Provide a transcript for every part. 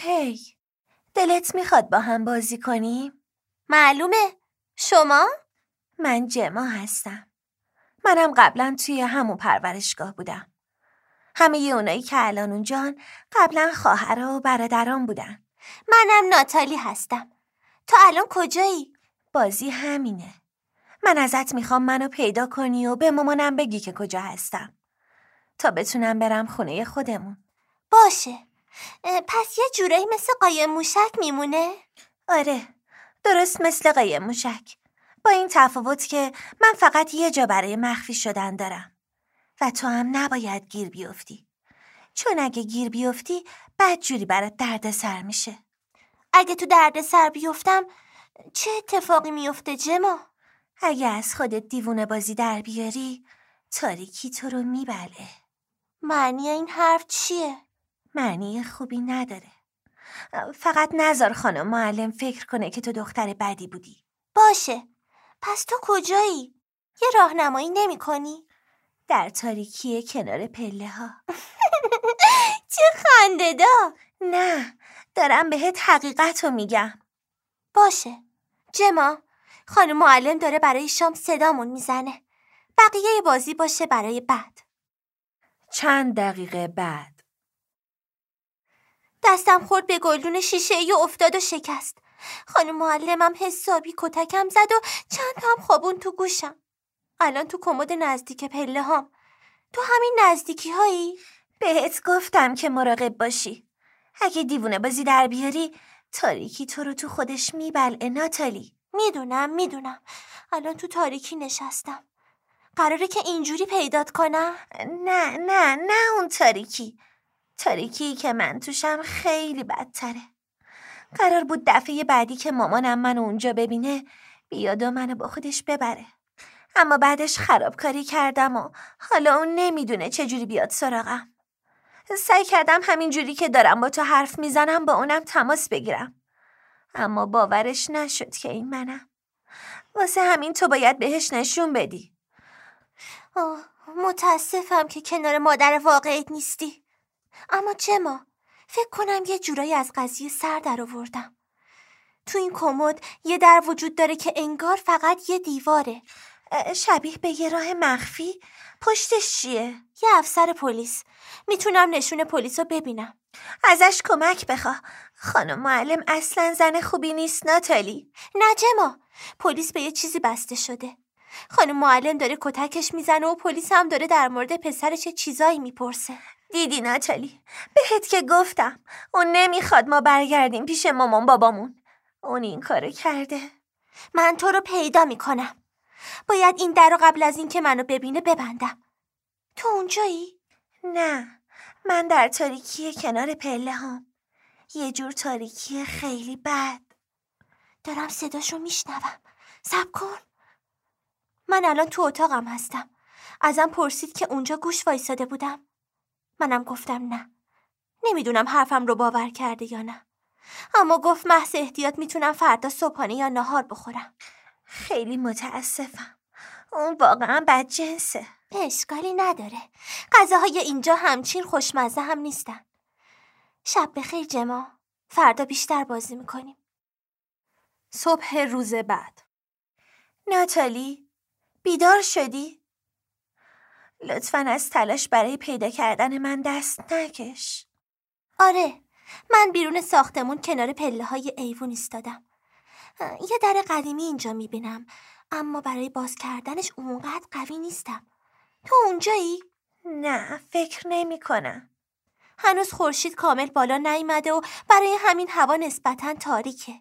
هی دلت می‌خواد با هم بازی کنیم؟ معلومه. شما؟ من جما هستم. منم قبلا توی همون پرورشگاه بودم. همه اونایی که الان اونجان قبلا خواهر و برادران بودن. منم ناتالی هستم. تو الان کجایی؟ بازی همینه. من ازت می‌خوام منو پیدا کنی و به مامانم بگی که کجا هستم. تا بتونم برم خونه خودمون. باشه. پس یه جورایی مثل قایم موشک میمونه؟ آره درست مثل قایم موشک با این تفاوت که من فقط یه جا برای مخفی شدن دارم و تو هم نباید گیر بیفتی چون اگه گیر بیفتی بد جوری برات درد سر میشه اگه تو درد سر بیفتم چه اتفاقی میفته جما؟ اگه از خودت دیوونه بازی در بیاری تاریکی تو رو میبله معنی این حرف چیه؟ معنی خوبی نداره. فقط نظر خانم معلم فکر کنه که تو دختر بدی بودی. باشه. پس تو کجایی؟ یه راهنمایی نمی کنی؟ در تاریکی کنار پله ها چه خنده دا؟ نه دارم بهت حقیقت رو میگم. باشه. جما خانم معلم داره برای شام صدامون می‌زنه. بقیه بازی باشه برای بعد. چند دقیقه بعد. دستم خورد به گلدون شیشه ای افتاد و شکست. خانم معلمم حسابی کتکم زد و چند هم خوابون تو گوشم. الان تو کمد نزدیک پله هام. تو همین نزدیکی هایی؟ بهت گفتم که مراقب باشی. اگه دیوونه بازی در بیاری تاریکی تو رو تو خودش میبلعه ناتالی. می‌دونم می‌دونم. الان تو تاریکی نشستم. قراره که اینجوری پیدات کنم؟ نه نه نه اون تاریکی. تاریکی که من توشم خیلی بدتره. قرار بود دفعه بعدی که مامانم منو اونجا ببینه بیاد و منو با خودش ببره. اما بعدش خرابکاری کردم و حالا اون نمی‌دونه چجوری بیاد سراغم. سعی کردم همین جوری که دارم با تو حرف می‌زنم با اونم تماس بگیرم. اما باورش نشد که این منم. واسه همین تو باید بهش نشون بدی. آه متاسفم که کنار مادر واقعیت نیستی. اما چما فکر کنم یه جورایی از قضیه سر در آوردم. تو این کمد یه در وجود داره که انگار فقط یه دیواره. شبیه به یه راه مخفی. پشتش چیه؟ یه افسر پلیس. می‌تونم نشون پلیس رو ببینم. ازش کمک بخوا. خانم معلم اصلا زن خوبی نیست ناتالی. نجما پلیس به یه چیزی بسته شده. خانم معلم داره کتکش می‌زنه و پلیس هم داره در مورد پسرش چه چیزایی می‌پرسه. دیدی ناتالی بهت که گفتم. اون نمی‌خواد ما برگردیم پیش مامان بابامون. اون این کارو کرده. من تو رو پیدا می‌کنم. باید این در رو قبل از اینکه منو ببینه ببندم. تو اونجایی؟ نه. من در تاریکی کنار پله هم یه جور تاریکی خیلی بد. دارم صداشو میشنوم. سب کن. من الان تو اتاقم هستم. ازم پرسید که اونجا گوش وایساده بودم. منم گفتم نه. نمی‌دونم حرفم رو باور کرده یا نه. اما گفت محض احتیاط می‌تونم فردا صبحانه یا نهار بخورم. خیلی متاسفم. اون واقعا بدجنسه اشکالی نداره. غذاهای اینجا همچین خوشمزه هم نیستن. شب بخیر جما. فردا بیشتر بازی می‌کنیم. صبح روز بعد. ناتالی بیدار شدی؟ لطفا از تلاش برای پیدا کردن من دست نکش. آره من بیرون ساختمون کنار پله های ایوون ایستادم. یه در قدیمی اینجا می‌بینم اما برای باز کردنش اونقدر قوی نیستم. تو اونجایی؟ نه فکر نمی کنم هنوز خورشید کامل بالا نیامده و برای همین هوا نسبتا تاریکه.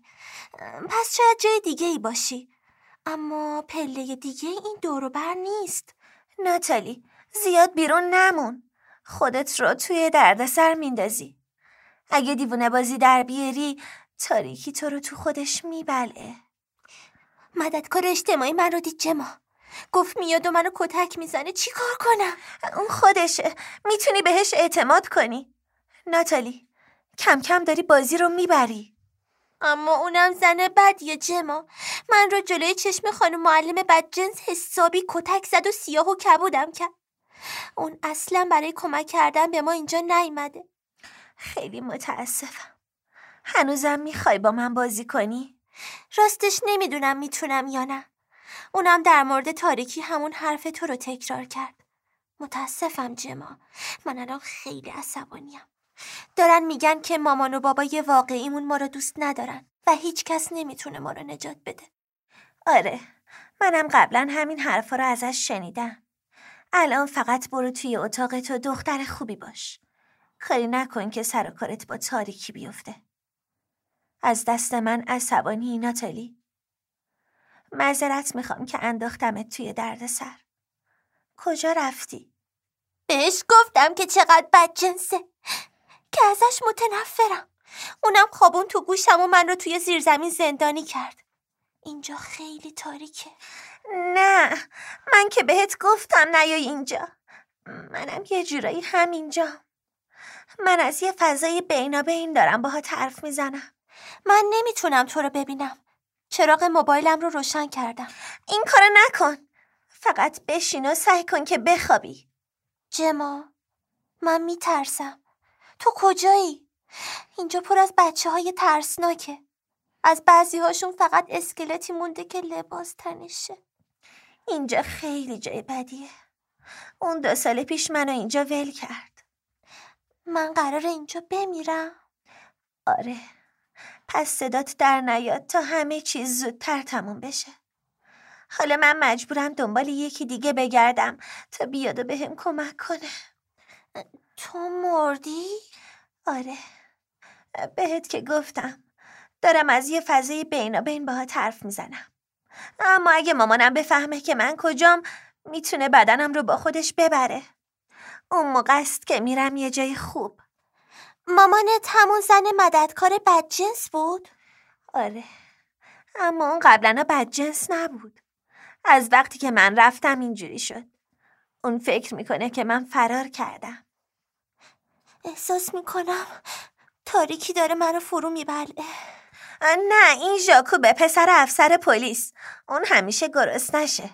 پس شاید جای دیگه ای باشی. اما پله دیگه این دوروبر نیست. ناتالی زیاد بیرون نمون. خودت رو توی دردسر میندازی. اگه دیوونه بازی در بیاری تاریکی تو رو تو خودش میبلعه مددکار اجتماعی من رو دید جما گفت میاد و منو کتک می‌زنه چی کار کنم؟ اون خودشه. می‌تونی بهش اعتماد کنی. ناتالی کم کم داری بازی رو می‌بری. اما اونم زن بدیه جما من رو جلوی چشم خانم معلم بدجنس حسابی کتک زد و سیاه و کبودم کرد. اون اصلا برای کمک کردن به ما اینجا نیومده. خیلی متاسفم. هنوزم می‌خوای با من بازی کنی؟ راستش نمی‌دونم می‌تونم یا نه. اونم در مورد تاریکی همون حرف تو رو تکرار کرد. متاسفم جما من الان خیلی عصبانیم. دارن میگن که مامان و بابای واقعیمون ما رو دوست ندارن و هیچ کس نمی‌تونه ما رو نجات بده. آره منم قبلا همین حرفا رو ازش شنیدم. الان فقط برو توی اتاق تو دختر خوبی باش. کاری نکن که سر و کارت با تاریکی بیفته. از دست من عصبانی ناتالی. معذرت می‌خوام که انداختمت توی درد سر کجا رفتی؟ بهش گفتم که چقدر بدجنسه که ازش متنفرم. اونم خوابون تو گوشم و من رو توی زیرزمین زندانی کرد. اینجا خیلی تاریکه. نه من که بهت گفتم نیای اینجا. منم یه جورایی همینجا. من از یه فضای بینابین دارم باهات حرف می‌زنم. من نمی‌تونم تو رو ببینم. چراغ موبایلم رو روشن کردم. این کارو نکن. فقط بشین و سعی کن که بخوابی. جما من میترسم. تو کجایی؟ اینجا پر از بچه های ترسناکه. از بعضی هاشون فقط اسکلتی مونده که لباس تنشه. اینجا خیلی جای بدیه. اون دو سال پیش منو اینجا ول کرد. من قرار اینجا بمیرم. آره. پس صدات در نیاد تا همه چیز زودتر تموم بشه. حالا من مجبورم دنبال یکی دیگه بگردم تا بیاد و بهم کمک کنه. تو مردی؟ آره. بهت که گفتم. دارم از یه فضای بین باهات حرف می‌زنم. اما اگه مامانم بفهمه که من کجام می‌تونه بدنم رو با خودش ببره. اون موقع است که میرم یه جای خوب. مامانت همون زن مددکار بدجنس بود؟ آره. اما اون قبلا بدجنس نبود. از وقتی که من رفتم اینجوری شد. اون فکر می‌کنه که من فرار کردم. احساس می‌کنم تاریکی داره منو فرو میبله. نه این ژاکوبه پسر افسر پلیس. اون همیشه گرست نشه.